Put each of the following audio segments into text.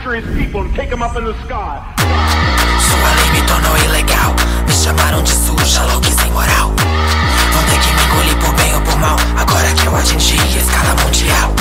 capture his people and take them up in the sky. Sua lei me tornou ilegal. Me chamaram de suja, louca e sem moral. Vão ter que me engolir por bem ou por mal. Agora que eu atingi a escala mundial.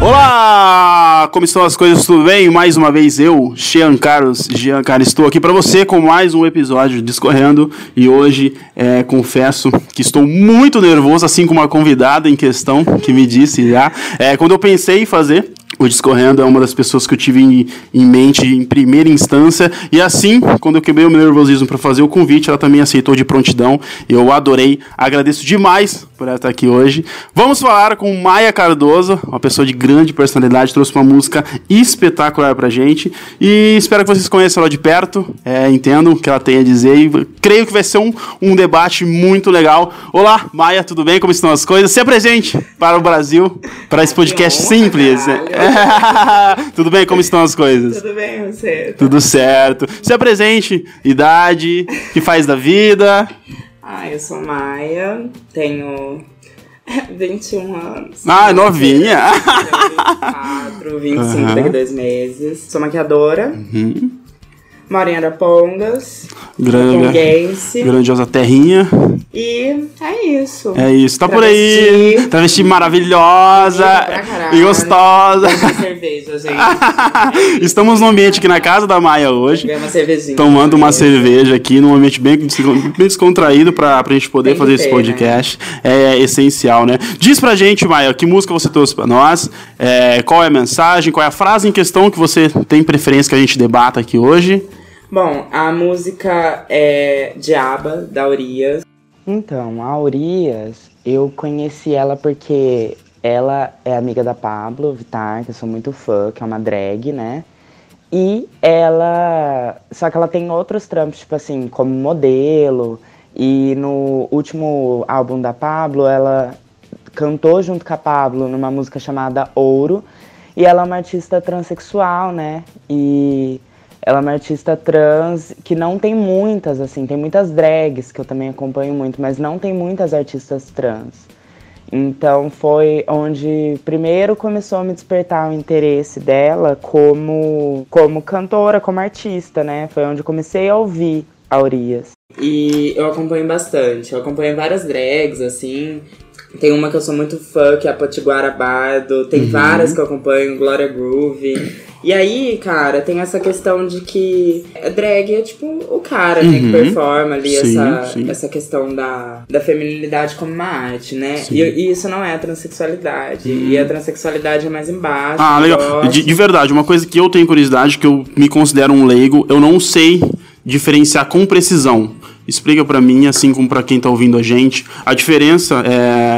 Olá! Como estão as coisas? Tudo bem? Mais uma vez eu, Jean Carlos Giancarlo, estou aqui para você com mais um episódio Discorrendo e hoje é, confesso que estou muito nervoso, assim como a convidada em questão que me disse já. É, quando eu pensei em fazer o Discorrendo é uma das pessoas que eu tive em, em mente em primeira instância. E assim, quando eu quebrei o meu nervosismo para fazer o convite, ela também aceitou de prontidão. Eu adorei, agradeço demais por ela estar aqui hoje. Vamos falar com Maia Cardoso, uma pessoa de grande personalidade, trouxe uma música espetacular pra gente. E espero que vocês conheçam ela de perto, é, entendam o que ela tem a dizer. E creio que vai ser um, um debate muito legal. Olá, Maia, tudo bem? Como estão as coisas? Se apresente para o Brasil, para esse podcast honra, simples. caralho. tudo bem? Como estão as coisas? Tudo bem, você? Tudo certo. Se apresente, idade, que faz da vida. Ah, eu sou Maia, tenho 21 anos. Ah, novinha. Tenho 24, 25 Aham. daqui dois meses. Sou maquiadora. Uhum. Moro em Arapongas. Grande, grandiosa terrinha. E é isso. É isso, tá por aí. Travesti. Travesti maravilhosa caralho. e gostosa. Cerveja, gente. Estamos no ambiente aqui na casa da Maia hoje. Uma cervejinha. Tomando uma cerveja aqui, num ambiente bem, bem descontraído pra, pra gente poder Tem fazer esse ter, podcast. É essencial, né? Diz pra gente, Maia, que música você trouxe pra nós, é, qual é a mensagem, qual é a frase em questão que você tem preferência que a gente debata aqui hoje. Bom, a música é Diaba, da Urias. Então, a Urias, eu conheci ela porque ela é amiga da Pablo Vittar, que eu sou muito fã, que é uma drag, né? E ela. Só que ela tem outros trampos, tipo assim, como modelo. E no último álbum da Pablo, ela cantou junto com a Pablo numa música chamada Ouro. E ela é uma artista transexual, né? E ela é uma artista trans que não tem muitas, assim, tem muitas drags que eu também acompanho muito, mas não tem muitas artistas trans. Então foi onde primeiro começou a me despertar o interesse dela como, como cantora, como artista, né? Foi onde comecei a ouvir a Urias. E eu acompanho bastante, eu acompanho várias drags, assim. Tem uma que eu sou muito fã, que é a Potiguara Bardo. Tem várias que eu acompanho, Glória Groove. E aí, cara, tem essa questão de que a drag é tipo o cara, né, que Uhum. performa ali Sim, essa, sim. essa questão da, da feminilidade como uma arte, né? E, e isso não é a transexualidade. E a transexualidade é mais embaixo. Ah, legal. De, de verdade, uma coisa que eu tenho curiosidade, que eu me considero um leigo, eu não sei diferenciar com precisão. Explica pra mim, assim como pra quem tá ouvindo a gente, a diferença é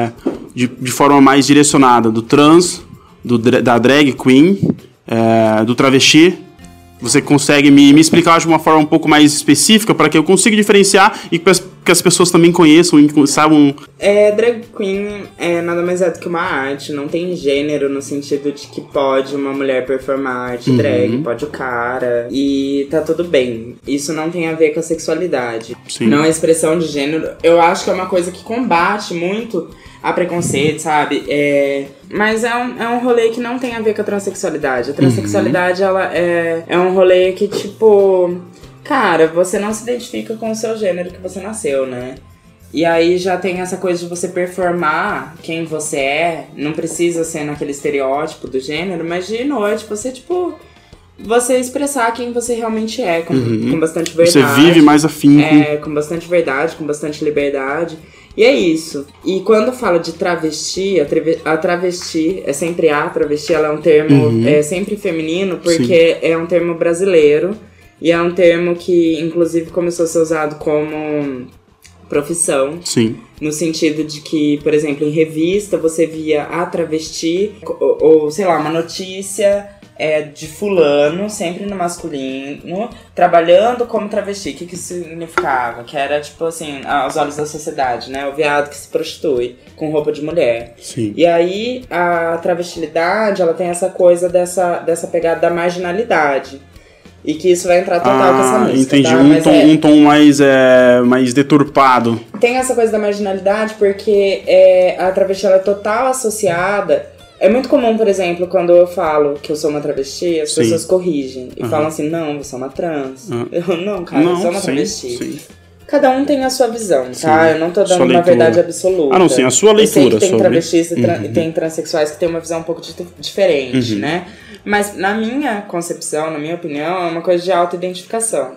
de, de forma mais direcionada do trans, do, da drag queen, é, do travesti. Você consegue me, me explicar de uma forma um pouco mais específica para que eu consiga diferenciar e que as, que as pessoas também conheçam e saibam. É, drag queen é nada mais é do que uma arte, não tem gênero no sentido de que pode uma mulher performar arte Uhum. drag, pode o cara, e tá tudo bem. Isso não tem a ver com a sexualidade. Sim. Não é expressão de gênero. Eu acho que é uma coisa que combate muito a preconceito, sabe? É, mas é um, é um rolê que não tem a ver com a transexualidade. A transexualidade, ela é, é um rolê que, tipo... Cara, você não se identifica com o seu gênero que você nasceu, né? E aí já tem essa coisa de você performar quem você é. Não precisa ser naquele estereótipo do gênero, mas de noite você, tipo... Você expressar quem você realmente é, com, com bastante verdade. Você vive mais afinco. É, com bastante verdade, com bastante liberdade. E é isso. E quando fala de travesti, a, trave- a travesti é sempre a travesti, ela é um termo Uhum. é sempre feminino, porque é um termo brasileiro. E é um termo que, inclusive, começou a ser usado como profissão. Sim. No sentido de que, por exemplo, em revista você via a travesti, ou, ou, sei lá, uma notícia é, de fulano, sempre no masculino, trabalhando como travesti. O que, que isso significava? Que era, tipo assim, aos olhos da sociedade, né? O viado que se prostitui com roupa de mulher. Sim. E aí a travestilidade, ela tem essa coisa dessa, dessa pegada da marginalidade. E que isso vai entrar total com essa Ah, música. entendi. tá? Um, Mas tom, é- um tom mais, é, mais deturpado. tem essa coisa da marginalidade porque é, a travesti ela é total associada. É muito comum, por exemplo, quando eu falo que eu sou uma travesti, as Sim. pessoas corrigem e falam assim: não, você é uma trans. Aham. Eu, não, cara, eu sou uma sim, travesti. sim. Cada um tem a sua visão, tá? Eu não tô dando uma leitura. verdade absoluta. Ah, não, sim, a sua Eu sei leitura que tem sobre- travestis e, tra- Uhum. e tem transexuais que têm uma visão um pouco di- diferente, Uhum. né? Mas na minha concepção, na minha opinião, é uma coisa de auto-identificação.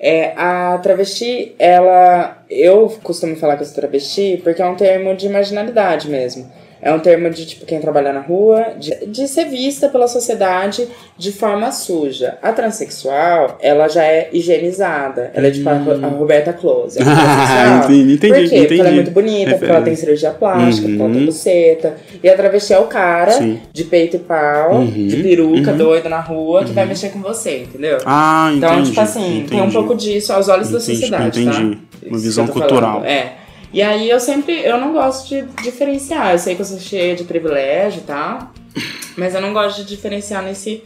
É, a travesti, ela. Eu costumo falar que eu sou travesti porque é um termo de marginalidade mesmo. É um termo de, tipo, quem trabalha na rua, de, de ser vista pela sociedade de forma suja. A transexual, ela já é higienizada. Ela é tipo a, Ro- a Roberta Close. Ah, entendi, entendi, Por quê? Porque ela é entendi. muito bonita, porque ela tem cirurgia plástica, porque ela tem Uhum. buceta. E a travesti é o cara Sim. de peito e pau, Uhum. de peruca, doido na rua, que vai mexer com você, entendeu? Ah, entendi. Então, tipo assim, tem um entendi. pouco disso aos olhos da Entendi, sociedade, entendi. tá? Uma visão cultural. falando, É. E aí eu sempre, eu não gosto de diferenciar. Eu sei que eu sou cheia de privilégio e tal, mas eu não gosto de diferenciar nesse,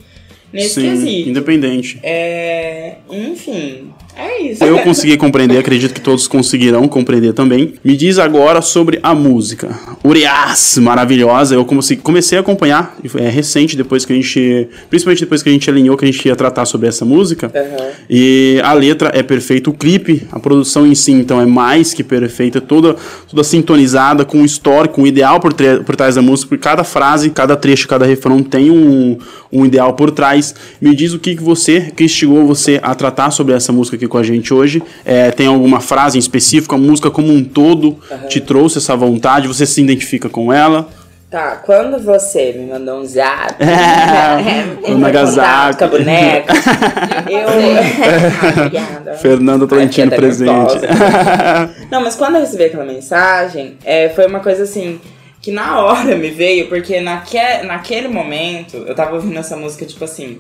nesse Sim, quesito. independente. É, enfim, é isso. Eu consegui compreender, acredito que todos conseguirão compreender também. Me diz agora sobre a música. Urias, maravilhosa. Eu comecei, a acompanhar, é recente, depois que a gente. Principalmente depois que a gente alinhou que a gente ia tratar sobre essa música. Aham. E a letra é perfeita, o clipe, a produção em si, então, é mais que perfeita, toda, toda sintonizada, com o histórico, um ideal por, por trás da música, porque cada frase, cada trecho, cada refrão tem um, um ideal por trás. Me diz o que, que você, que instigou você a tratar sobre essa música aqui com a gente hoje. É, tem alguma frase em específico, a música como um todo te trouxe essa vontade, você se identifica com ela? Tá, quando você me mandou um zap, É, com a boneca, eu. Obrigada. Fernanda Tolentino Ai, fiquei até presente. Não, mas quando eu recebi aquela mensagem, é, foi uma coisa assim. Que na hora me veio, porque naque, naquele momento eu tava ouvindo essa música, tipo assim.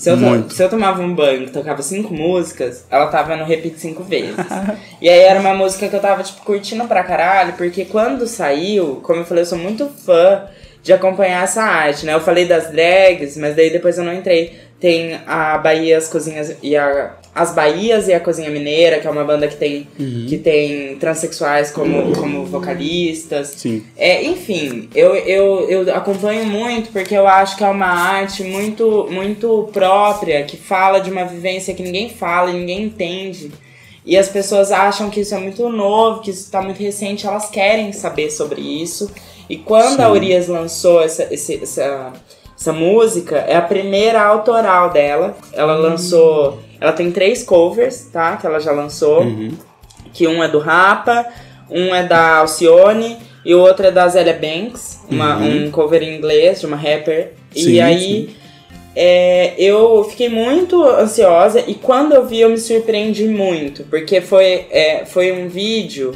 Se eu, to- Muito. se eu tomava um banho que tocava cinco músicas, ela tava no repeat cinco vezes. e aí era uma música que eu tava, tipo, curtindo pra caralho, porque quando saiu, como eu falei, eu sou muito fã de acompanhar essa arte, né? Eu falei das drags, mas daí depois eu não entrei. Tem a Bahia, as Cozinhas e a. As Bahias e a Cozinha Mineira, que é uma banda que tem, que tem transexuais como, como vocalistas. Sim. É, enfim, eu, eu, eu acompanho muito porque eu acho que é uma arte muito, muito própria, que fala de uma vivência que ninguém fala e ninguém entende. E as pessoas acham que isso é muito novo, que isso está muito recente, elas querem saber sobre isso. E quando a Sim. Urias lançou essa, essa, essa música, é a primeira autoral dela. Ela lançou. Ela tem três covers, tá? Que ela já lançou Uhum. que um é do Rapa, um é da Alcione e o outro é da Zélia Banks, uma, um cover em inglês de uma rapper. Uhum. Sim, e aí é, eu fiquei muito ansiosa e quando eu vi eu me surpreendi muito, porque foi, é, foi um vídeo,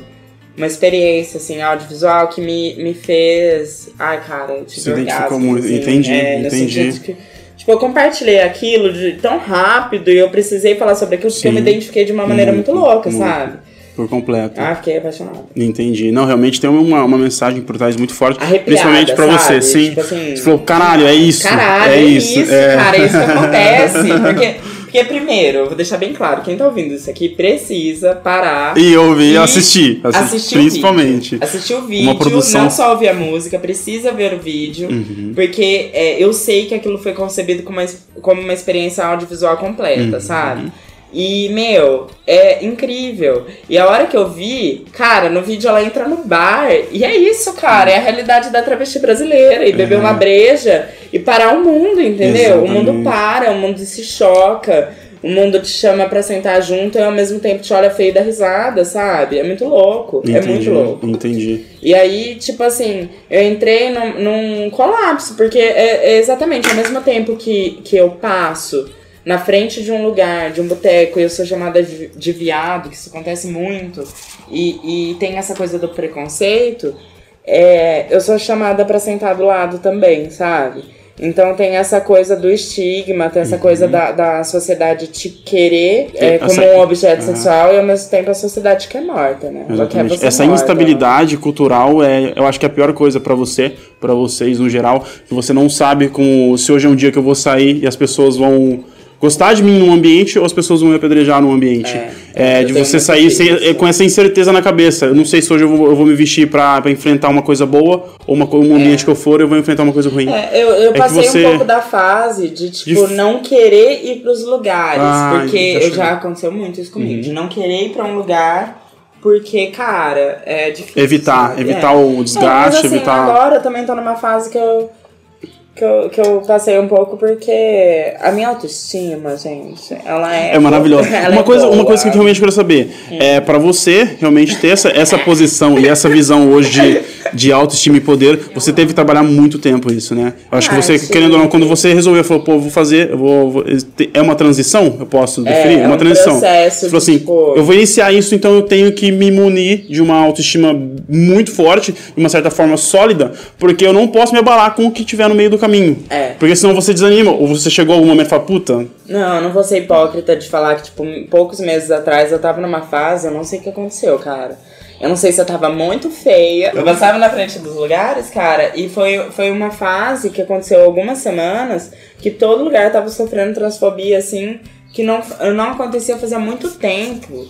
uma experiência assim, audiovisual que me, me fez. Ai, cara, eu tive Se identificou orgasmo, muito. assim, Entendi, é, entendi. Tipo, eu compartilhei aquilo de tão rápido e eu precisei falar sobre aquilo porque eu me Sim. identifiquei de uma maneira muito, Muito, louca, muito. sabe? Por completo. Ah, fiquei apaixonada. Entendi. Não, realmente tem uma, uma mensagem por trás muito forte. Arrepiada, principalmente pra você, sabe? sim. Tipo assim, você falou, caralho, é isso. Caralho, é, é isso. isso, é. cara, é isso que acontece. Porque, porque, primeiro, eu vou deixar bem claro, quem tá ouvindo isso aqui precisa parar. E ouvir e assistir. Assistir, assistir principalmente. O. Assistir o vídeo, produção- Uhum. não só ouvir a música, precisa ver o vídeo. Porque é, eu sei que aquilo foi concebido como uma, como uma experiência audiovisual completa, Uhum. sabe? E, meu, é incrível. E a hora que eu vi, cara, no vídeo ela entra no bar. E é isso, cara. É a realidade da travesti brasileira. E beber uma breja e parar o mundo, entendeu? O mundo Exatamente. para, o mundo se choca. O mundo te chama pra sentar junto e ao mesmo tempo te olha feio e dá risada, sabe? É muito louco. É Entendi, muito louco. Entendi. E aí, tipo assim, eu entrei num, num colapso, porque é, é exatamente ao mesmo tempo que, que eu passo na frente de um lugar, de um boteco, e eu sou chamada de, de viado, que isso acontece muito, e, e tem essa coisa do preconceito, é, eu sou chamada pra sentar do lado também, sabe? Então tem essa coisa do estigma, tem essa coisa da, da sociedade te querer é, como um objeto Aham. sexual e ao mesmo tempo a sociedade quer morta, né? Exatamente. Essa morta, instabilidade cultural é, eu acho que é a pior coisa pra você, pra vocês no geral, que você não sabe com se hoje é um dia que eu vou sair e as pessoas vão gostar de mim num ambiente ou as pessoas vão me apedrejar num ambiente. É, eu de você sair sem- com essa incerteza na cabeça. Eu não sei se hoje eu vou, eu vou me vestir pra, pra enfrentar uma coisa boa ou uma, um ambiente que eu for eu vou enfrentar uma coisa ruim. É, eu, eu que passei você- um pouco da fase de, tipo, De- não querer ir pros lugares. Ah, porque já eu já aconteceu muito isso comigo. Uhum. De não querer ir pra um lugar porque, cara, é difícil. Evitar, sabe? evitar É. o É, desgaste, mas, assim, evitar. Agora eu também tô numa fase que eu, que eu. que eu passei um pouco porque a minha autoestima, gente, ela é. É maravilhosa. ela Uma é coisa, uma coisa que eu realmente quero saber é para você realmente ter essa, essa posição e essa visão hoje de, de autoestima e poder, você teve que trabalhar muito tempo isso, né? Eu acho que Ah, você, sim. querendo ou não, quando você resolveu, falou, pô, vou fazer, eu vou, vou- é uma transição, eu posso definir, é uma um transição. processo Você falou assim, tipo- eu vou iniciar isso, então eu tenho que me munir de uma autoestima muito forte, de uma certa forma sólida, porque eu não posso me abalar com o que tiver no meio do caminho. É. Porque senão você desanima, ou você chegou a algum momento e fala, puta, Não, eu não vou ser hipócrita de falar que, tipo, poucos meses atrás eu tava numa fase, eu não sei o que aconteceu, cara. Eu não sei se eu tava muito feia. Eu passava na frente dos lugares, cara, e foi, foi uma fase que aconteceu algumas semanas que todo lugar tava sofrendo transfobia, assim, que não, não acontecia fazia muito tempo.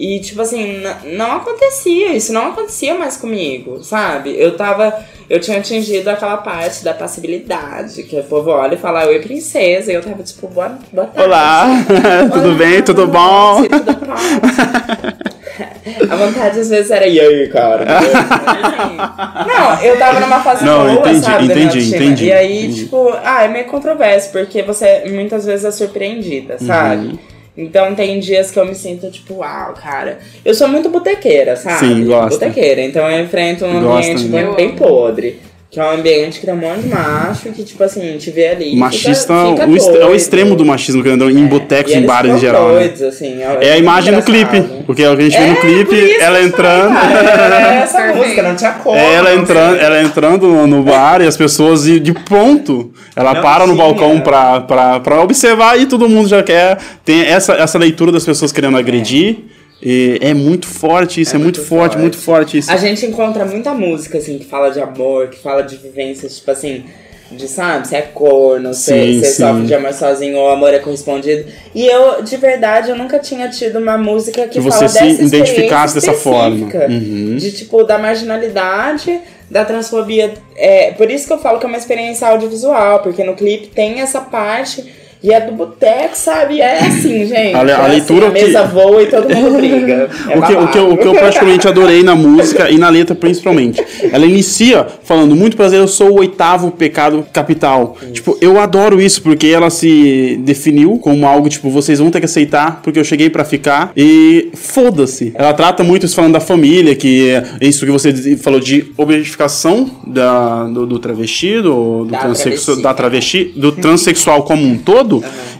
E, tipo assim, não acontecia, isso não acontecia mais comigo, sabe? Eu tava. Eu tinha atingido aquela parte da passibilidade, que o povo olha e fala, oi, princesa. E eu tava tipo, boa, boa tarde. olá, tudo Olá, bem, tudo bom? noite, Tudo bom? A vontade às vezes era, e aí, cara? Não, eu tava numa fase Não, boa, entendi, sabe? entendi, entendi, E aí, entendi. tipo, ah, é meio controverso, porque você muitas vezes é surpreendida, Uhum. Então tem dias que eu me sinto tipo, uau, cara. Eu sou muito botequeira, sabe? Sim, gosta. Botequeira. Então eu enfrento um Gosta, ambiente né? bem, bem podre. Que é um ambiente que tem um monte de macho que, tipo assim, te vê ali. Machista fica, fica o é o doido. extremo do machismo, ou não, em botecos, E em bares em geral. né? doidos, assim, É a imagem do clipe, porque é o que a gente vê no É, clipe, ela que entrando. falei, é essa música, não tinha como. É, ela entrando, ela entrando no, no bar e as pessoas de, de pronto. Ela Não para no tinha. balcão pra, pra, pra observar e todo mundo já quer. Tem essa, essa leitura das pessoas querendo agredir. E é muito forte isso, é, muito, muito forte, forte. muito forte isso. A gente encontra muita música, assim, que fala de amor, que fala de vivências, tipo assim, de, sabe, se é corno, se você sofre de amor sozinho ou amor é correspondido. E eu, de verdade, eu nunca tinha tido uma música que, Que você fala se dessa identificasse dessa forma. Uhum. De, tipo, da marginalidade, da transfobia. É, por isso que eu falo que é uma experiência audiovisual, porque no clipe tem essa parte... E é do boteco, sabe? É assim, gente. A a é leitura assim, a que- mesa voa e todo mundo briga. É o, que, o, que, eu- o que eu particularmente adorei na música e na letra principalmente. Ela inicia falando, muito prazer, eu sou o oitavo pecado capital. Tipo, eu adoro isso, porque ela se definiu como algo, tipo, vocês vão ter que aceitar, porque eu cheguei pra ficar. E foda-se. Ela trata muito isso falando da família, que é isso que você falou de objetificação da, do, do travesti, do, do Da transexual, travesti. da travesti, do transexual como um todo,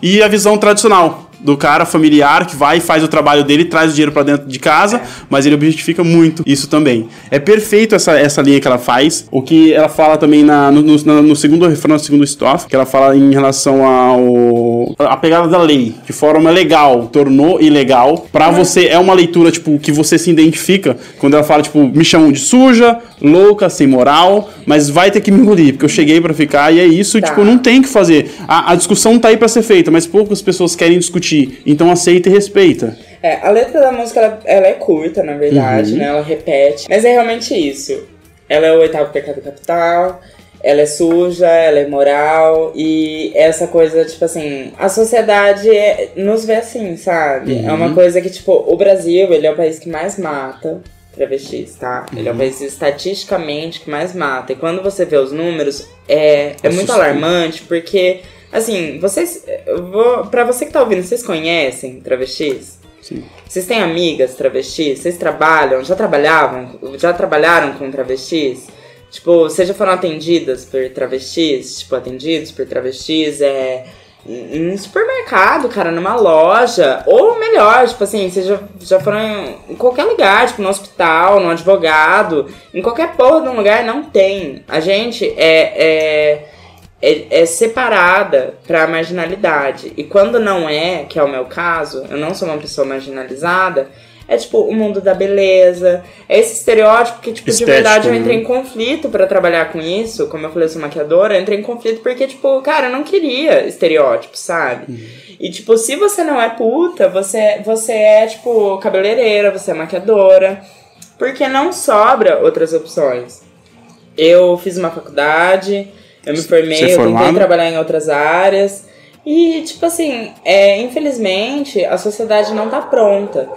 e a visão tradicional do cara familiar que vai e faz o trabalho dele, traz o dinheiro pra dentro de casa, mas ele objetifica muito isso também. É perfeito essa, essa linha que ela faz. O que ela fala também na, no, no- no segundo refrão, no segundo estrofe, que ela fala em relação ao a pegada da lei, de forma legal, tornou ilegal. Pra você é uma leitura tipo que você se identifica quando ela fala tipo me chamam de suja, louca, sem moral, mas vai ter que me engolir porque eu cheguei pra ficar e é isso, Tá. tipo, não tem o que fazer. A, a discussão tá aí pra ser feita, mas poucas pessoas querem discutir. Então aceita e respeita. É, a letra da música, ela, ela é curta, na verdade, Uhum. né? Ela repete. Mas é realmente isso. Ela é o oitavo pecado capital, ela é suja, ela é moral. E essa coisa, tipo assim, a sociedade é- nos vê assim, sabe? É Uhum. uma coisa que, tipo, o Brasil, ele é o país que mais mata travestis, tá? Ele é o Uhum. país estatisticamente que mais mata. E quando você vê os números, é, é muito Assustador. alarmante, porque, assim, vocês. Vou, pra você que tá ouvindo, vocês conhecem travestis? Sim. Vocês têm amigas travestis? Vocês trabalham? Já trabalhavam? Já trabalharam com travestis? Tipo, vocês já foram atendidas por travestis? Tipo, atendidos por travestis? É. Em em supermercado, cara, numa loja. Ou melhor, tipo assim, vocês já, já foram em, em qualquer lugar, tipo, no hospital, no advogado. Em qualquer porra de um lugar, não tem. A gente é. é é, é separada pra marginalidade. E quando não é, que é o meu caso, eu não sou uma pessoa marginalizada, é tipo o mundo da beleza. É esse estereótipo que, tipo, Estético, de verdade eu né? entrei em conflito pra trabalhar com isso. Como eu falei, eu sou maquiadora, eu entrei em conflito porque, tipo, cara, eu não queria estereótipo, sabe? Uhum. E, tipo, se você não é puta, você, você é, tipo, cabeleireira, você é maquiadora. Porque não sobra outras opções. Eu fiz uma faculdade, eu me formei, eu tentei trabalhar em outras áreas. E, tipo assim, é, infelizmente, a sociedade não tá pronta.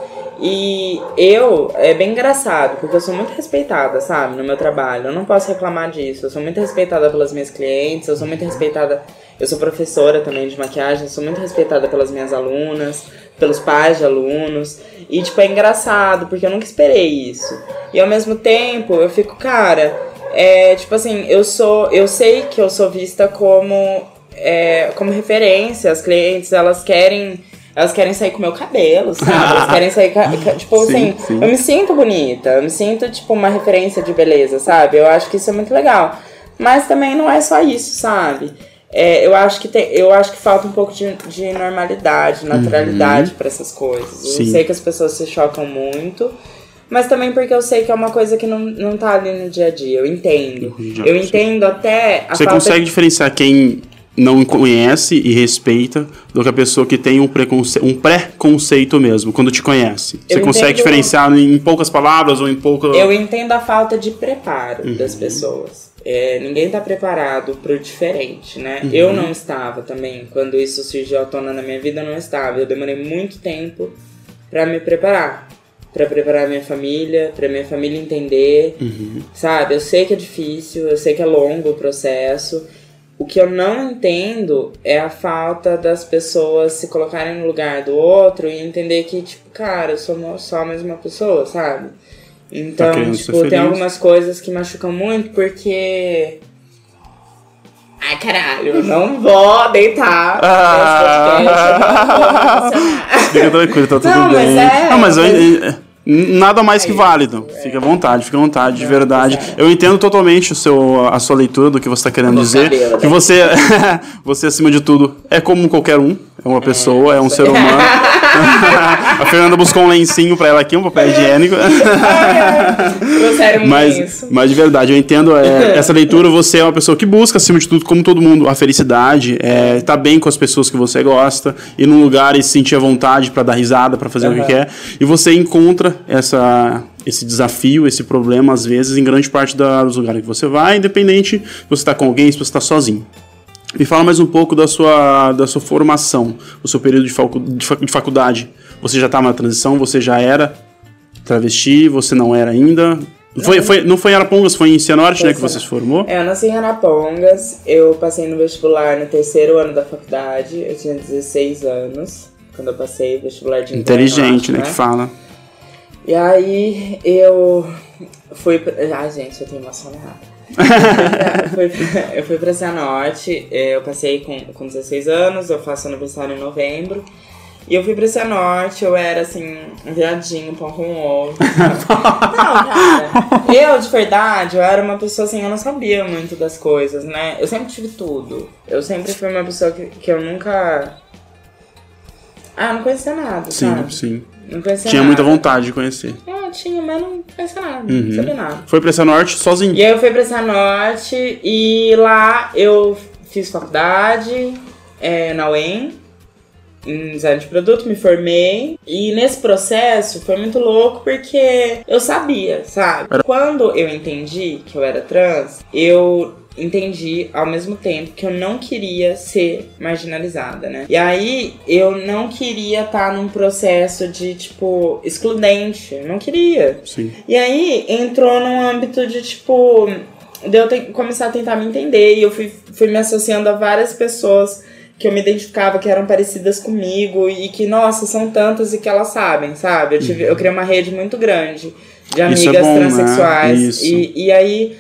E eu, é bem engraçado, porque eu sou muito respeitada, sabe, no meu trabalho. Eu não posso reclamar disso. Eu sou muito respeitada pelas minhas clientes, eu sou muito respeitada. Eu sou professora também de maquiagem, eu sou muito respeitada pelas minhas alunas, pelos pais de alunos. E, tipo, é engraçado, porque eu nunca esperei isso. E ao mesmo tempo, eu fico, cara, é tipo assim, eu sou. Eu sei que eu sou vista como. é, como referência. As clientes, elas querem. Elas querem sair com o meu cabelo, sabe? Elas querem sair. Tipo Sim, assim, sim. eu me sinto bonita. Eu me sinto, tipo, uma referência de beleza, sabe? Eu acho que isso é muito legal. Mas também não é só isso, sabe? É, eu, acho que tem, eu acho que falta um pouco de, de normalidade, naturalidade pra essas coisas. Uhum. Sim. Eu sei que as pessoas se chocam muito. Mas também porque eu sei que é uma coisa que não, não tá ali no dia a dia. Eu entendo. Já- Eu entendo até a Você consegue diferenciar quem não conhece e respeita do que a pessoa que tem um, preconce... um pré-conceito mesmo, quando te conhece. Você Eu consegue entendo- diferenciar em poucas palavras ou em pouca. Eu entendo a falta de preparo Uhum. das pessoas. É, ninguém tá preparado pro diferente, né? Uhum. Eu não estava também. Quando isso surgiu à tona na minha vida, eu não estava. Eu demorei muito tempo pra me preparar. Pra preparar minha família, pra minha família entender. Uhum. Sabe? Eu sei que é difícil, eu sei que é longo o processo. O que eu não entendo é a falta das pessoas se colocarem no lugar do outro e entender que, tipo, cara, eu sou só a mesma pessoa, sabe? Então, Tá tipo, tem algumas coisas que machucam muito porque. Ai, caralho, eu não vou deitar Ah. podcast, não. Fica tranquilo, tá tudo Não, mas bem. é, não, mas eu- mas- é- nada mais que válido. Fica à vontade, fica à vontade, de verdade. mas é. Eu entendo totalmente o seu, a sua leitura do que você está querendo dizer. cabelo, Que você, você, acima de tudo, é como qualquer um. É uma pessoa, é um ser humano. a Fernanda buscou um lencinho pra ela aqui, um papel higiênico. Trouxeram Mas, mas de verdade, eu entendo é, essa leitura. Você é uma pessoa que busca, acima de tudo, como todo mundo, a felicidade, é, tá bem com as pessoas que você gosta, ir num lugar e se sentir à vontade pra dar risada, pra fazer o que quer. E você encontra essa, esse desafio, esse problema, às vezes, em grande parte da- dos lugares que você vai, independente se você tá com alguém, se você tá sozinho. Me fala mais um pouco da sua, da sua formação, o seu período de, facu- de fac- de faculdade. Você já estava na transição? Você já era travesti? Você não era ainda? Foi, foi, não foi em Arapongas, foi em Cianorte, né, que você se formou? É, eu nasci em Arapongas, eu passei no vestibular no terceiro ano da faculdade, eu tinha 16 anos, quando eu passei o vestibular de Inteligente, acho, né, que fala. E aí eu fui. Ai, gente, eu tô emocionada. Eu, fui pra, eu fui pra Cianorte, eh, eu passei com, com 16 anos, eu faço aniversário em novembro. E eu fui pra Cianorte, eu era assim, um viadinho, pão com ovo. não, cara. Eu, de verdade, eu era uma pessoa assim, eu não sabia muito das coisas, né? Eu sempre tive tudo. Eu sempre fui uma pessoa que, que eu nunca. Ah, não conhecia nada, Sim, sabe? sim. Não conhecia Tinha nada. muita vontade de conhecer. Ah, tinha, mas não conhecia nada, Uhum. não sabia nada. Foi pra Cianorte sozinho. E aí eu fui pra Cianorte e lá eu fiz faculdade é, na UEM, em design de produto, me formei. E nesse processo foi muito louco porque eu sabia, sabe? Quando eu entendi que eu era trans, eu entendi ao mesmo tempo que eu não queria ser marginalizada, né? E aí eu não queria estar num processo de tipo excludente, eu não queria. Sim. E aí entrou num âmbito de tipo. De eu te- começar a tentar me entender. E eu fui, fui me associando a várias pessoas que eu me identificava que eram parecidas comigo e que, nossa, são tantas e que elas sabem, sabe? Eu, tive, eu criei uma rede muito grande de Uhum. É amigas bom, né? transexuais. Isso. E, e aí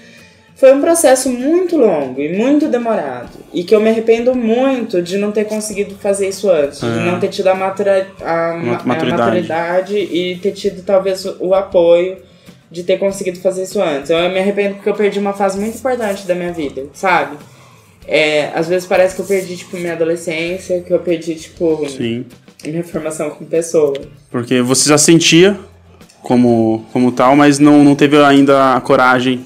foi um processo muito longo e muito demorado. E que eu me arrependo muito de não ter conseguido fazer isso antes. De É. não ter tido a, matura, a, ma- a maturidade. maturidade e ter tido talvez o, o apoio de ter conseguido fazer isso antes. Eu me arrependo porque eu perdi uma fase muito importante da minha vida, sabe? É, às vezes parece que eu perdi, tipo, minha adolescência, que eu perdi, tipo, Sim. minha formação como pessoa. Porque você já sentia como, como tal, mas não, não teve ainda a coragem.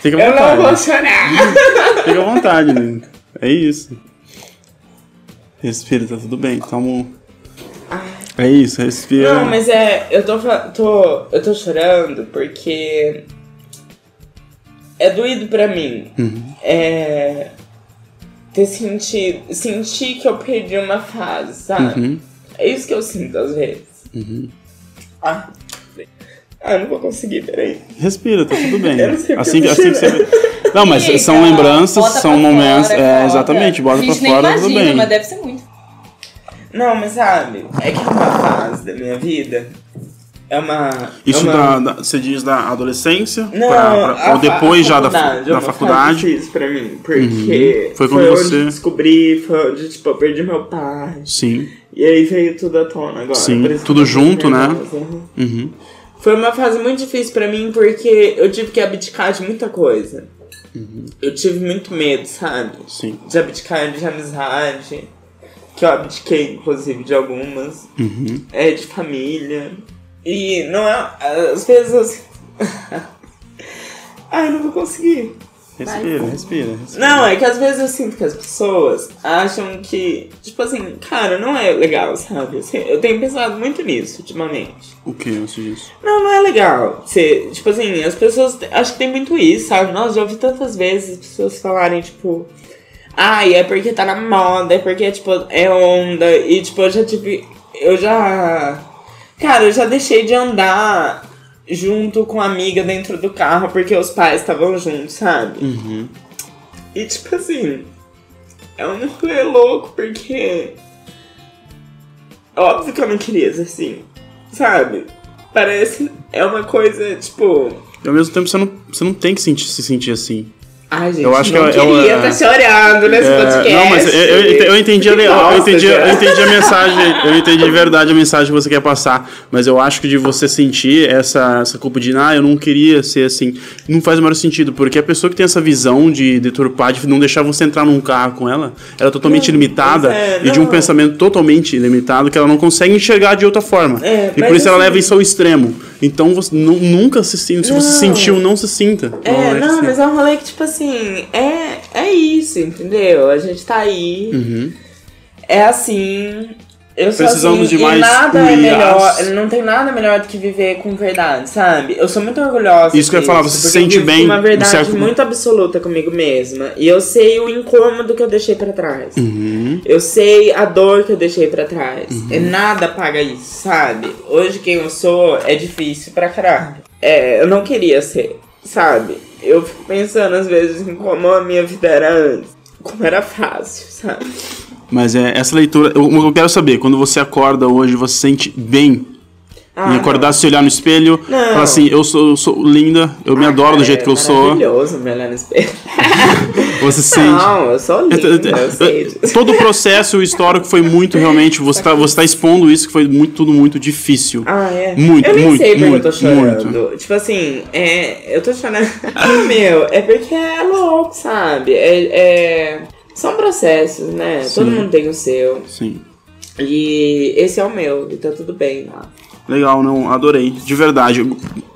Fica à Eu vontade. não vou chorar. Fica à vontade, né? É isso. Respira, tá tudo bem. Toma um... É isso, respira. Não, mas é. Eu tô, tô. Eu tô chorando porque. É doído pra mim. Uhum. É. Ter sentido. Sentir que eu perdi uma fase, sabe? Uhum. É isso que eu sinto às vezes. Ah. Ah, não vou conseguir, peraí. Respira, tá tudo bem. Eu não sei Assim, porque assim que você. Não, mas Fica, são lembranças, bota são momentos. fora, é, exatamente, bota pra fora, tudo imagina, bem. mas deve ser muito. Não, mas sabe, é que é uma fase da minha vida. É uma. Isso é uma... da, da- você diz da adolescência? Não, pra- pra- a ou depois a já da, faculdade, da é faculdade? difícil pra mim, porque Uhum. Foi foi, quando onde você- eu descobri, foi onde, tipo, eu perdi meu pai. Sim. E aí veio tudo à tona agora. Sim, isso que tudo junto, né? uhum. Uhum. Foi uma fase muito difícil pra mim porque eu tive que abdicar de muita coisa. Eu tive muito medo, sabe? Sim. De abdicar de amizade. Que eu abdiquei, inclusive, de algumas. Uhum. É, de família. E não é. Às vezes. assim- Ai, não vou conseguir. Respira, respira, respira. Não, é que às vezes eu sinto que as pessoas acham que, tipo assim, cara, não é legal, sabe? Assim, Eu tenho pensado muito nisso ultimamente. O que antes disso? Não, não é legal. Você, tipo assim, as pessoas. Acho que tem muito isso, sabe? Nossa, já ouvi tantas vezes as pessoas falarem, tipo. Ai, é porque tá na moda, é porque, tipo, é onda. E, tipo, eu já tive. Eu já. Cara, eu já deixei de andar junto com a amiga dentro do carro porque os pais estavam juntos, sabe? Uhum. E tipo assim, é um rolê louco porque. Óbvio que eu não queria ser assim, sabe? Parece. É uma coisa, tipo. E ao mesmo tempo você não, você não tem que sentir- se sentir assim. Ai, gente, Eu acho não que eu- eu, queria é, tá chorando nesse É, podcast. não, mas eu, eu, eu entendi, a, eu, entendi, eu entendi a mensagem, eu entendi de verdade a mensagem que você quer passar, mas eu acho que de você sentir essa, essa culpa de, ah, eu não queria ser assim, não faz o maior sentido, porque a pessoa que tem essa visão de deturpar, de não deixar você entrar num carro com ela, ela é totalmente limitada pois é, e de um não. pensamento totalmente limitado que ela não consegue enxergar de outra forma. É, e por isso ela assim- leva isso ao extremo. Então você nu- nunca se sinta, se você Não. sentiu, não se sinta. É, não, se- mas é um rolê que, tipo assim, é, é isso, entendeu? A gente tá aí, Uhum. é assim. Eu Precisamos assim, de mais nada é melhor, não tem nada melhor do que viver com verdade, sabe? Eu sou muito orgulhosa Isso que eu ia falar, você se eu sente bem, uma verdade certo? muito absoluta comigo mesma. E eu sei o incômodo que eu deixei pra trás. Uhum. Eu sei a dor que eu deixei pra trás. E nada paga isso, sabe? Hoje quem eu sou é difícil pra caralho. É, eu não queria ser, sabe? Eu fico pensando às vezes em como a minha vida era antes. Como era fácil, sabe? Mas é essa leitura. Eu, eu quero saber, quando você acorda hoje, você se sente bem Ah, em acordar, se olhar no espelho, Não. falar assim, eu sou, eu sou linda, eu me Ah, adoro do cara, jeito que eu é sou. maravilhoso me olhar no espelho. Você se sente. Não, eu sou linda, eu sei. Todo o processo histórico foi muito realmente. Você tá, você tá expondo isso que foi muito, tudo muito difícil. Ah, é? Muito, eu nem muito, sei porque muito, eu tô chorando. Tipo assim, é, eu tô chorando. Meu, é porque é louco, sabe? É, é- são processos, né? Todo Sim. mundo tem o seu. Sim. E esse é o meu, e tá tudo bem lá. Legal, não, adorei. De verdade.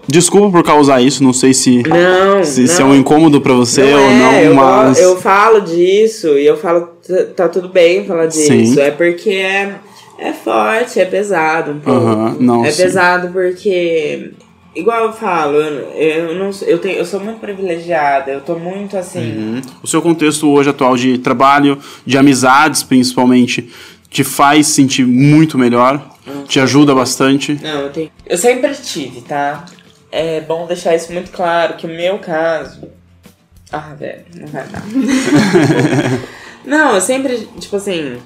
Desculpa por causar isso, não sei se, Não, se, não. se é um incômodo pra você Não ou é, não, eu, mas. eu falo disso e eu falo, "Tá- tudo bem falar disso. Sim. É porque é, é forte, é pesado um pouco. Não, é sim. pesado porque, igual eu falo, eu, eu, não, eu, tenho, eu sou muito privilegiada, eu tô muito assim. Uhum. O seu contexto hoje atual de trabalho, de amizades principalmente, te faz sentir muito melhor, te ajuda bastante. Não, eu tenho. Eu sempre tive, tá? É bom deixar isso muito claro que o meu caso. Ah, velho, não vai dar. não, eu sempre, tipo assim.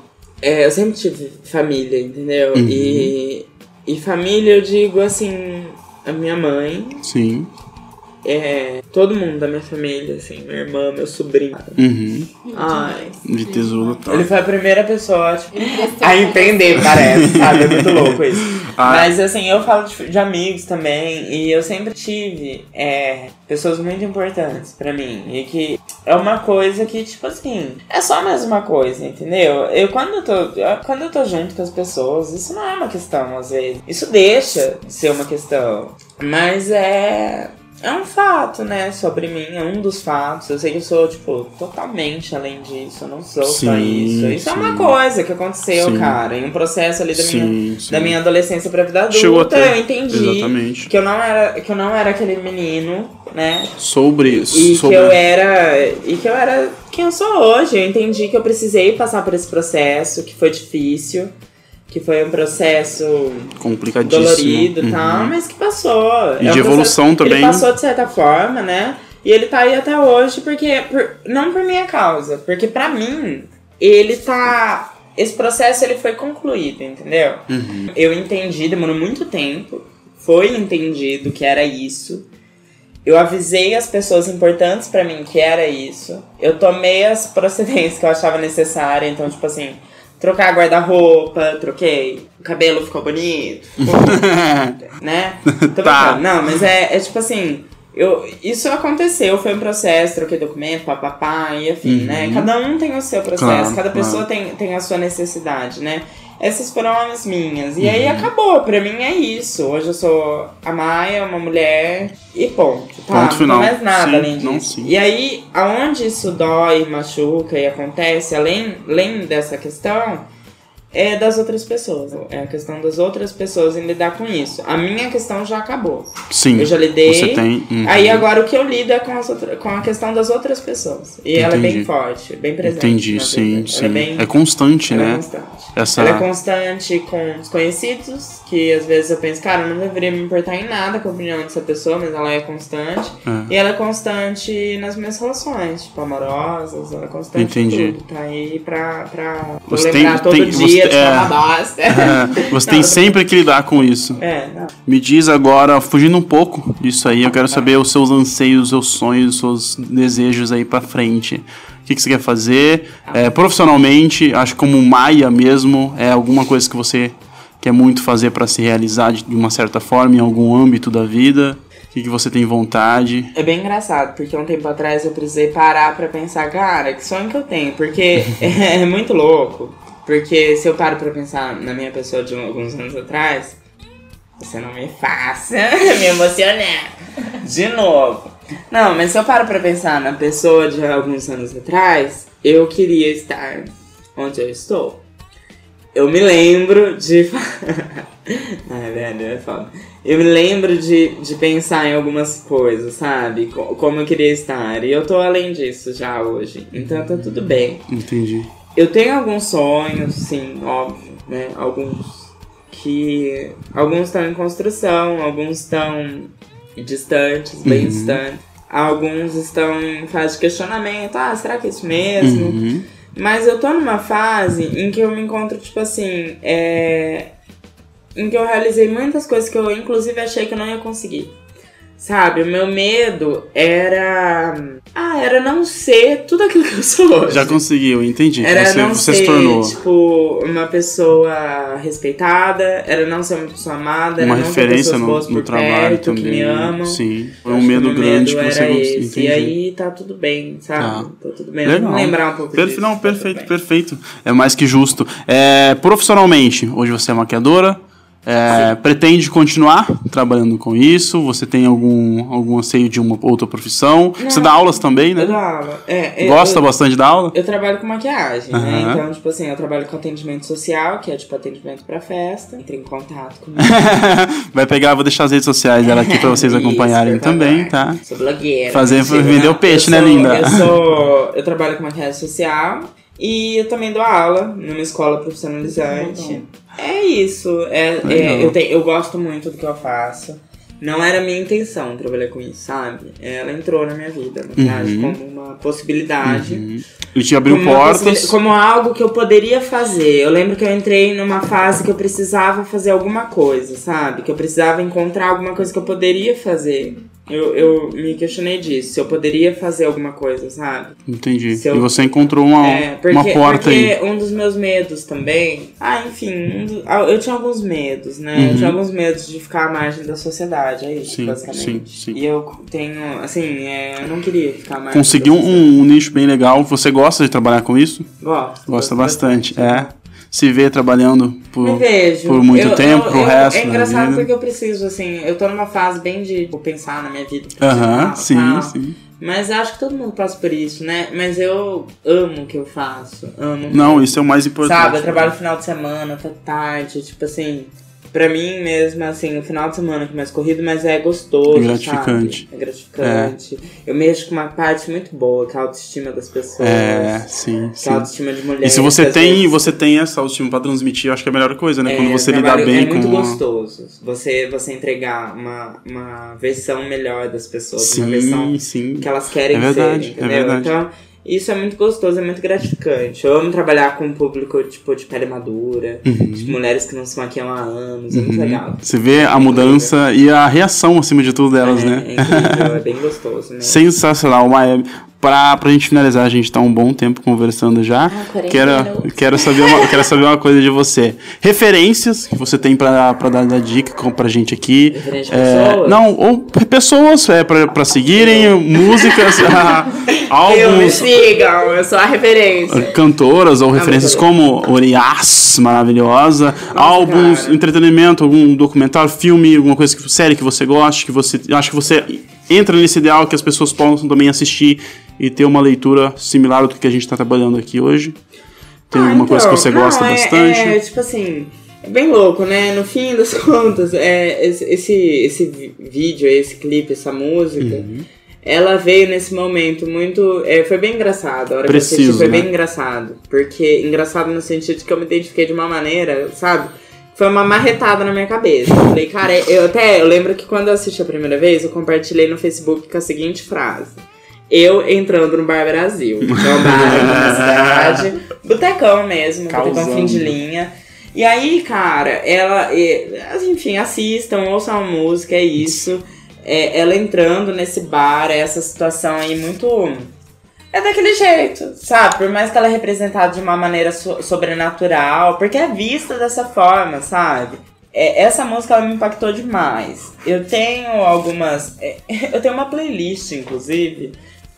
é, eu sempre tive família, entendeu? Uhum. E, e família eu digo assim. A minha mãe, Sim. É, todo mundo da minha família, assim, minha irmã, meu sobrinho. Uhum. Ai. De tesouro tá. Ele foi a primeira pessoa tipo, a entender, parece, sabe? É muito louco isso. Ah. Mas assim, eu falo de, de amigos também, e eu sempre tive é, pessoas muito importantes pra mim. E que é uma coisa que, tipo assim, é só mais uma coisa, entendeu? Eu quando eu tô, eu- quando eu tô junto com as pessoas, isso não é uma questão, às vezes. Isso deixa de ser uma questão. Mas é. É um fato, né, sobre mim, é um dos fatos. Eu sei que eu sou, tipo, totalmente além disso, eu não sou só Sim, isso. Isso é sim. uma coisa que aconteceu, Sim. cara, em um processo ali da, minha, da minha adolescência pra vida adulta, Chegou até- eu entendi Exatamente. que eu não era que eu não era aquele menino, né? Sobre. E sobre... que eu era e que eu era quem eu sou hoje. Eu entendi que eu precisei passar por esse processo, que foi difícil, que foi um processo Complicadíssimo. dolorido e Uhum. tal, mas que passou. E É de um evolução processo- também. Ele passou de certa forma, né? E ele tá aí até hoje porque por- não por minha causa, porque pra mim ele tá esse processo ele foi concluído, entendeu? Uhum. Eu entendi, demorou muito tempo. Foi entendido que era isso. Eu avisei as pessoas importantes pra mim que era isso. Eu tomei as procedências que eu achava necessárias. Então, tipo assim, trocar guarda-roupa, troquei. O cabelo ficou bonito, ficou, né? Tô Tá. brincando. Não, mas é, é tipo assim. Eu, isso aconteceu, foi um processo, troquei documento, papapá, e afim, Uhum. né? Cada um tem o seu processo, Claro, cada pessoa claro. tem, tem a sua necessidade, né? Essas foram as minhas. E Uhum. aí acabou, pra mim é isso. Hoje eu sou a Maia, uma mulher e ponto. Tá? Ponto final. Não mais nada Sim, além não, disso. sim. E aí, aonde isso dói, machuca e acontece, além, além dessa questão, é das outras pessoas. É a questão das outras pessoas em lidar com isso. A minha questão já acabou. Sim. Eu já lidei. Você tem. uhum. Aí agora o que eu lido é com, as outra- com a questão das outras pessoas. E ela é Entendi. bem forte, bem presente. Entendi, sim, vida. sim. É, bem, É constante, ela é né? constante. Essa. Ela é constante com desconhecidos, que às vezes eu penso, cara, eu não deveria me importar em nada com a opinião dessa pessoa, mas ela é constante. É. E ela é constante nas minhas relações, tipo, amorosas, ela é constante Entendi. em tudo. Tá aí pra, pra lembrar tem- todo tem- dia você- de é. uma bosta. É, você tem sempre que lidar com isso. É. Me diz agora, fugindo um pouco disso aí, eu quero saber os seus anseios, os seus sonhos, os seus desejos aí pra frente. O que, que você quer fazer? É, profissionalmente, acho que como Maia mesmo, é alguma coisa que você quer muito fazer pra se realizar de de uma certa forma, em algum âmbito da vida? O que, que você tem vontade? É bem engraçado, porque um tempo atrás eu precisei parar pra pensar, cara, que sonho que eu tenho, porque é muito louco. Porque se eu paro pra pensar na minha pessoa de alguns anos atrás, você não me faça me emocionar. De novo. Não, mas se eu paro pra pensar na pessoa de alguns anos atrás, eu queria estar onde eu estou. Eu me lembro de. Ai, velho, é foda. Eu me lembro de, de pensar em algumas coisas, sabe? Co- Como eu queria estar. E eu tô além disso já hoje. Então tá tudo bem. Entendi. Eu tenho alguns sonhos, sim, óbvio, né? Alguns que. Alguns estão em construção, alguns estão distantes, bem Uhum. distantes. Alguns estão em fase de questionamento. Ah, será que é isso mesmo? Uhum. Mas eu tô numa fase em que eu me encontro, tipo assim, é... em que eu realizei muitas coisas que eu, inclusive, achei que eu não ia conseguir. Sabe? O meu medo era. Ah, era não ser tudo aquilo que eu sou hoje. Já conseguiu, entendi. Era você não você ser, se tornou tipo, uma pessoa respeitada, era não ser uma pessoa amada, uma era não ter referência no, no trabalho perto, também. que me amam. Sim. Foi um medo meu grande medo que você esse. E aí tá tudo bem, sabe? Tá tudo bem. Legal. Vamos lembrar um pouco Perfe- disso. Não, tá perfeito, bem. perfeito. É mais que justo. É, profissionalmente, hoje você é maquiadora. É, pretende continuar trabalhando com isso? Você tem algum, algum anseio de uma outra profissão? Você dá aulas também, né? Eu dou aula. É, eu- Gosta eu, bastante da aula? Eu trabalho com maquiagem, né? Aham. Então, tipo assim, eu trabalho com atendimento social, que é tipo atendimento pra festa. Entre em contato comigo. Vai pegar, vou deixar as redes sociais dela aqui pra vocês Isso, acompanharem também, tá? Sou blogueira. Fazer- vender não. o peixe, Eu né, sou- linda? Eu sou. Eu trabalho com maquiagem social e eu também dou aula numa escola profissionalizante. É isso. É, é, eu, te- eu gosto muito do que eu faço. Não era minha intenção trabalhar com isso, sabe? Ela entrou na minha vida, a maquiagem, Uhum. como uma possibilidade. E te abriu como, portas. como algo que eu poderia fazer. Eu lembro que eu entrei numa fase que eu precisava fazer alguma coisa, sabe? Que eu precisava encontrar alguma coisa que eu poderia fazer Eu, eu me questionei disso, se eu poderia fazer alguma coisa, sabe? Entendi. Eu- E você encontrou uma, É, porque, uma porta porque aí. um dos meus medos também. Ah, enfim, um do- ah, eu tinha alguns medos, né? Eu tinha alguns medos de ficar à margem da sociedade, é isso, Uhum. Sim, basicamente. sim, sim. E eu tenho, assim, é, eu não queria ficar à margem. Conseguiu um, um nicho bem legal. Você gosta de trabalhar com isso? Gosto. Gosta bastante. É. Se vê trabalhando por, por muito Eu- tempo, eu- pro eu- resto É engraçado porque eu preciso, assim, eu tô numa fase bem de pensar na minha vida. Aham, profissional, sim, tal. sim. Mas acho que todo mundo passa por isso, né? Mas eu amo o que eu faço. Amo. Não, isso é o mais importante. Sabe, eu trabalho final de semana, até tarde, tipo assim. Pra mim mesmo, assim, o final de semana que é mais corrido, mas é gostoso. É gratificante. sabe? É gratificante. Eu mexo com uma parte muito boa, que é a autoestima das pessoas. É, sim, Que sim. é a autoestima de mulheres. E se você tem, vezes- você tem essa autoestima pra transmitir, eu acho que é a melhor coisa, né? É, Quando você lidar trabalho bem é com. muito uma- gostoso. Você, você entregar uma, uma versão melhor das pessoas, uma Sim, versão sim. que elas querem É verdade, ser, é entendeu? verdade. Então, isso é muito gostoso, é muito gratificante. Eu amo trabalhar com um público, tipo, de pele madura, tipo, mulheres que não se maquiam há anos, é muito legal. Você vê a mudança e a reação acima de tudo delas, é, né? é incrível, é bem gostoso, né? Sensacional, Maia. Pra, pra gente finalizar, a gente tá um bom tempo conversando já. Ah, 40 quero, quero, saber uma, quero saber uma coisa de você. Referências que você tem pra, pra dar, dar dica pra gente aqui. É, pessoas? não, ou pessoas é, pra, pra seguirem, músicas, ah, Eu me álbuns, sigam, eu sou a referência. cantoras ou referências como Urias, maravilhosa, álbuns, cara. entretenimento, algum documentário, filme, alguma coisa que série que você goste, que você acho que você entra nesse ideal que as pessoas possam também assistir e ter uma leitura similar do que a gente está trabalhando aqui hoje. Tem Ah, alguma coisa que então, você não, gosta é- bastante? É, tipo assim, é bem louco, né? No fim das contas, é, esse, esse, vídeo, esse clipe, essa música, Uhum. ela veio nesse momento muito. é, foi bem engraçado. A hora que eu Preciso, assisti foi né? bem engraçado. Porque engraçado no sentido de que eu me identifiquei de uma maneira, sabe? Foi uma marretada na minha cabeça. Eu falei, cara, eu até eu lembro que quando eu assisti a primeira vez, eu compartilhei no Facebook com a seguinte frase. Eu entrando no Bar Brasil. Que é um bar na cidade. Botecão mesmo, botecão fim de linha. E aí, cara, ela. Enfim, assistam, ouçam a música, é isso. É, ela entrando nesse bar, é essa situação aí muito. É daquele jeito, sabe? Por mais que ela é representada de uma maneira so- sobrenatural, porque é vista dessa forma, sabe? É, essa música ela me impactou demais. Eu tenho algumas. é, eu tenho uma playlist, inclusive,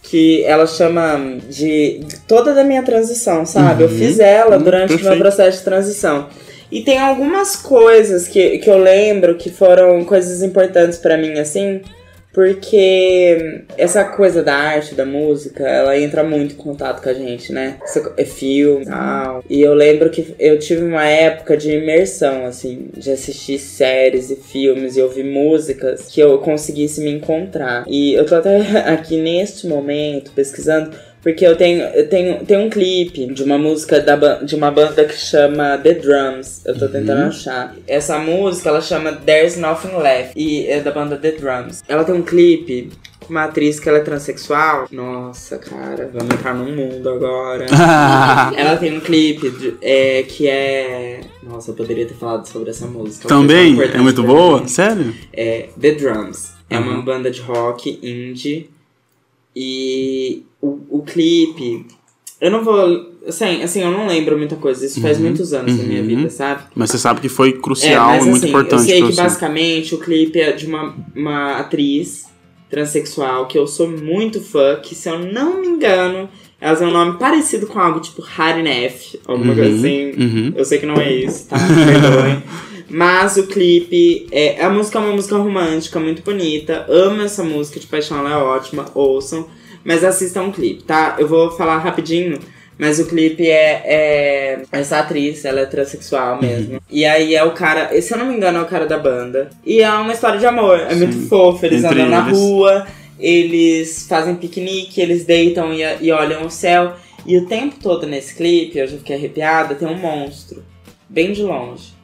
que ela chama de toda da minha transição, sabe? Eu fiz ela Uhum, durante o meu processo de transição. E tem algumas coisas que, que eu lembro que foram coisas importantes pra mim, assim, porque essa coisa da arte, da música, ela entra muito em contato com a gente, né? É filme e tal. E eu lembro que eu tive uma época de imersão, assim, de assistir séries e filmes e ouvir músicas que eu conseguisse me encontrar. E eu tô até aqui neste momento pesquisando porque eu tenho, eu tenho, tenho um clipe de uma música da, de uma banda que chama The Drums. Eu tô tentando achar. Essa música, ela chama There's Nothing Left. E é da banda The Drums. Ela tem um clipe com uma atriz que ela é transexual. Nossa, cara, vamos entrar num mundo agora. ela tem um clipe de- é, que é... Nossa, eu poderia ter falado sobre essa música. Também? importante É muito boa? Sério? É The Drums. É uma Uhum. banda de rock indie. E o, o clipe. Eu não vou. Assim, assim, eu não lembro muita coisa. Isso faz muitos anos da minha uhum. vida, sabe? Mas você sabe que foi É, crucial mas e muito assim, importante eu sei que você. basicamente o clipe é de uma, uma atriz transexual que eu sou muito fã, que se eu não me engano, ela tem um nome parecido com algo tipo Harinef, alguma Uhum, coisa assim. uhum. Eu sei que não é isso, tá? Perdoem. Mas o clipe, é, a música é uma música romântica, muito bonita. Amo essa música de paixão, ela é ótima, ouçam. Mas assistam o clipe, tá? Eu vou falar rapidinho, mas o clipe é, é essa atriz, ela é transexual mesmo. E aí é o cara, se eu não me engano, é o cara da banda. E é uma história de amor, é muito fofo, eles Entre andam na eles. rua, eles fazem piquenique, eles deitam e, e olham o céu. E o tempo todo nesse clipe, eu já fiquei arrepiada, tem um monstro, bem de longe.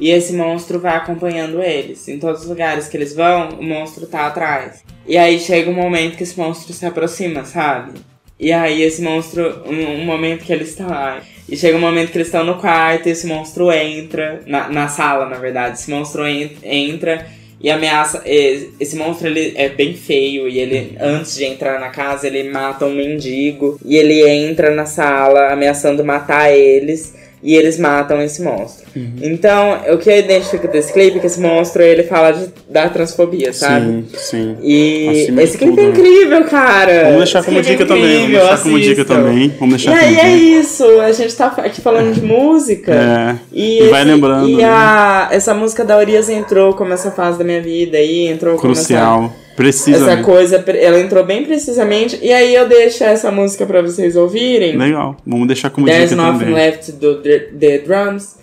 E esse monstro vai acompanhando eles. Em todos os lugares que eles vão, o monstro tá atrás. E aí chega um momento que esse monstro se aproxima, sabe? E aí esse monstro, um, um momento que eles estão lá. E chega um momento que eles estão no quarto e esse monstro entra. Na, na sala, na verdade. Esse monstro en- entra e ameaça. Esse monstro ele é bem feio e ele, antes de entrar na casa, ele mata um mendigo e ele entra na sala ameaçando matar eles. E eles matam esse monstro. Uhum. Então, o que eu identifico desse clipe é que esse monstro ele fala de- da transfobia, sabe? Sim, sim. E Acima esse clipe tudo, é né? incrível, cara. Vamos deixar Esse como clipe é dica também. Vamos deixar como dica também. Vamos deixar E aí é dica. isso, a gente tá aqui falando de música. É, E, vai lembrando, E né? a, essa música da Urias entrou como essa fase da minha vida aí, entrou como essa, Crucial. Precisa. essa coisa, ela entrou bem precisamente. E aí eu deixo essa música pra vocês ouvirem. Legal. Vamos deixar como There's dica Nothing também. Left do The, Drums.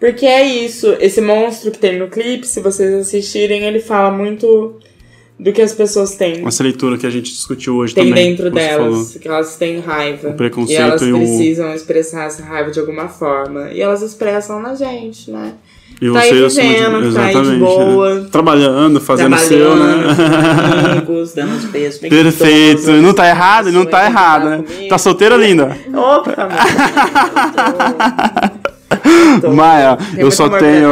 Porque é isso, esse monstro que tem no clipe, se vocês assistirem, ele fala muito do que as pessoas têm. Essa leitura que a gente discutiu hoje tem também. dentro que você delas, falou. que elas têm raiva. O preconceito e elas e o- precisam expressar essa raiva de alguma forma. E elas expressam na gente, né? E Tá você de- vivendo, tá aí de exatamente, boa. né? Trabalhando, fazendo o seu, né? Trabalhando, amigos, dando de beijo bem Perfeito. Não tá errado, não tá errado, né? comigo. Tá solteira, linda? Opa. Tô- Maia, eu só tenho.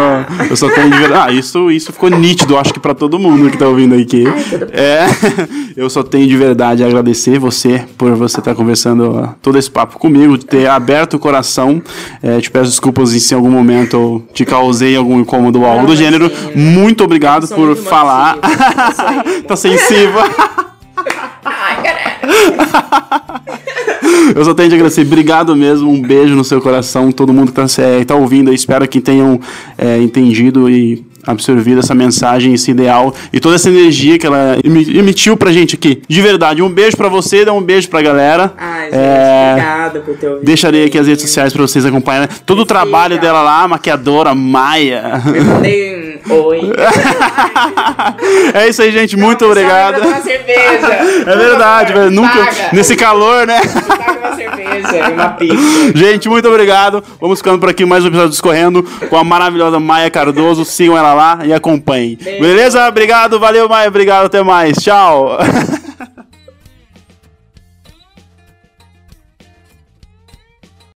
Eu só tenho de verdade. Ah, isso, isso ficou nítido, acho que pra todo mundo que tá ouvindo aqui. É, eu só tenho de verdade a agradecer você por você estar conversando ó, todo esse papo comigo, ter aberto o coração. É, te peço desculpas se em algum momento eu te causei algum incômodo ou algo do gênero. Muito obrigado por falar. tá sensível. Ai, caralho. Eu só tenho de agradecer. Obrigado mesmo. Um beijo no seu coração. Todo mundo que está tá ouvindo. aí, Espero que tenham é, entendido e absorvido essa mensagem, esse ideal e toda essa energia que ela emi- emitiu pra gente aqui. De verdade. Um beijo pra você, dá um beijo pra galera. Ai, gente, É, obrigada por ter ouvido. Deixarei aqui as redes sociais pra vocês acompanharem. Todo o trabalho dela lá, maquiadora, Maia. Eu mandei oi. é isso aí, gente. Muito obrigado. Tomar cerveja. É verdade, velho. Nunca. Paga. Nesse calor, né? Paga uma cerveja e uma pizza. Gente, muito obrigado. Vamos ficando por aqui mais um episódio Discorrendo com a maravilhosa Maia Cardoso. Sigam ela lá e acompanhem. Beleza? Obrigado, valeu, Maia. Obrigado, até mais. Tchau.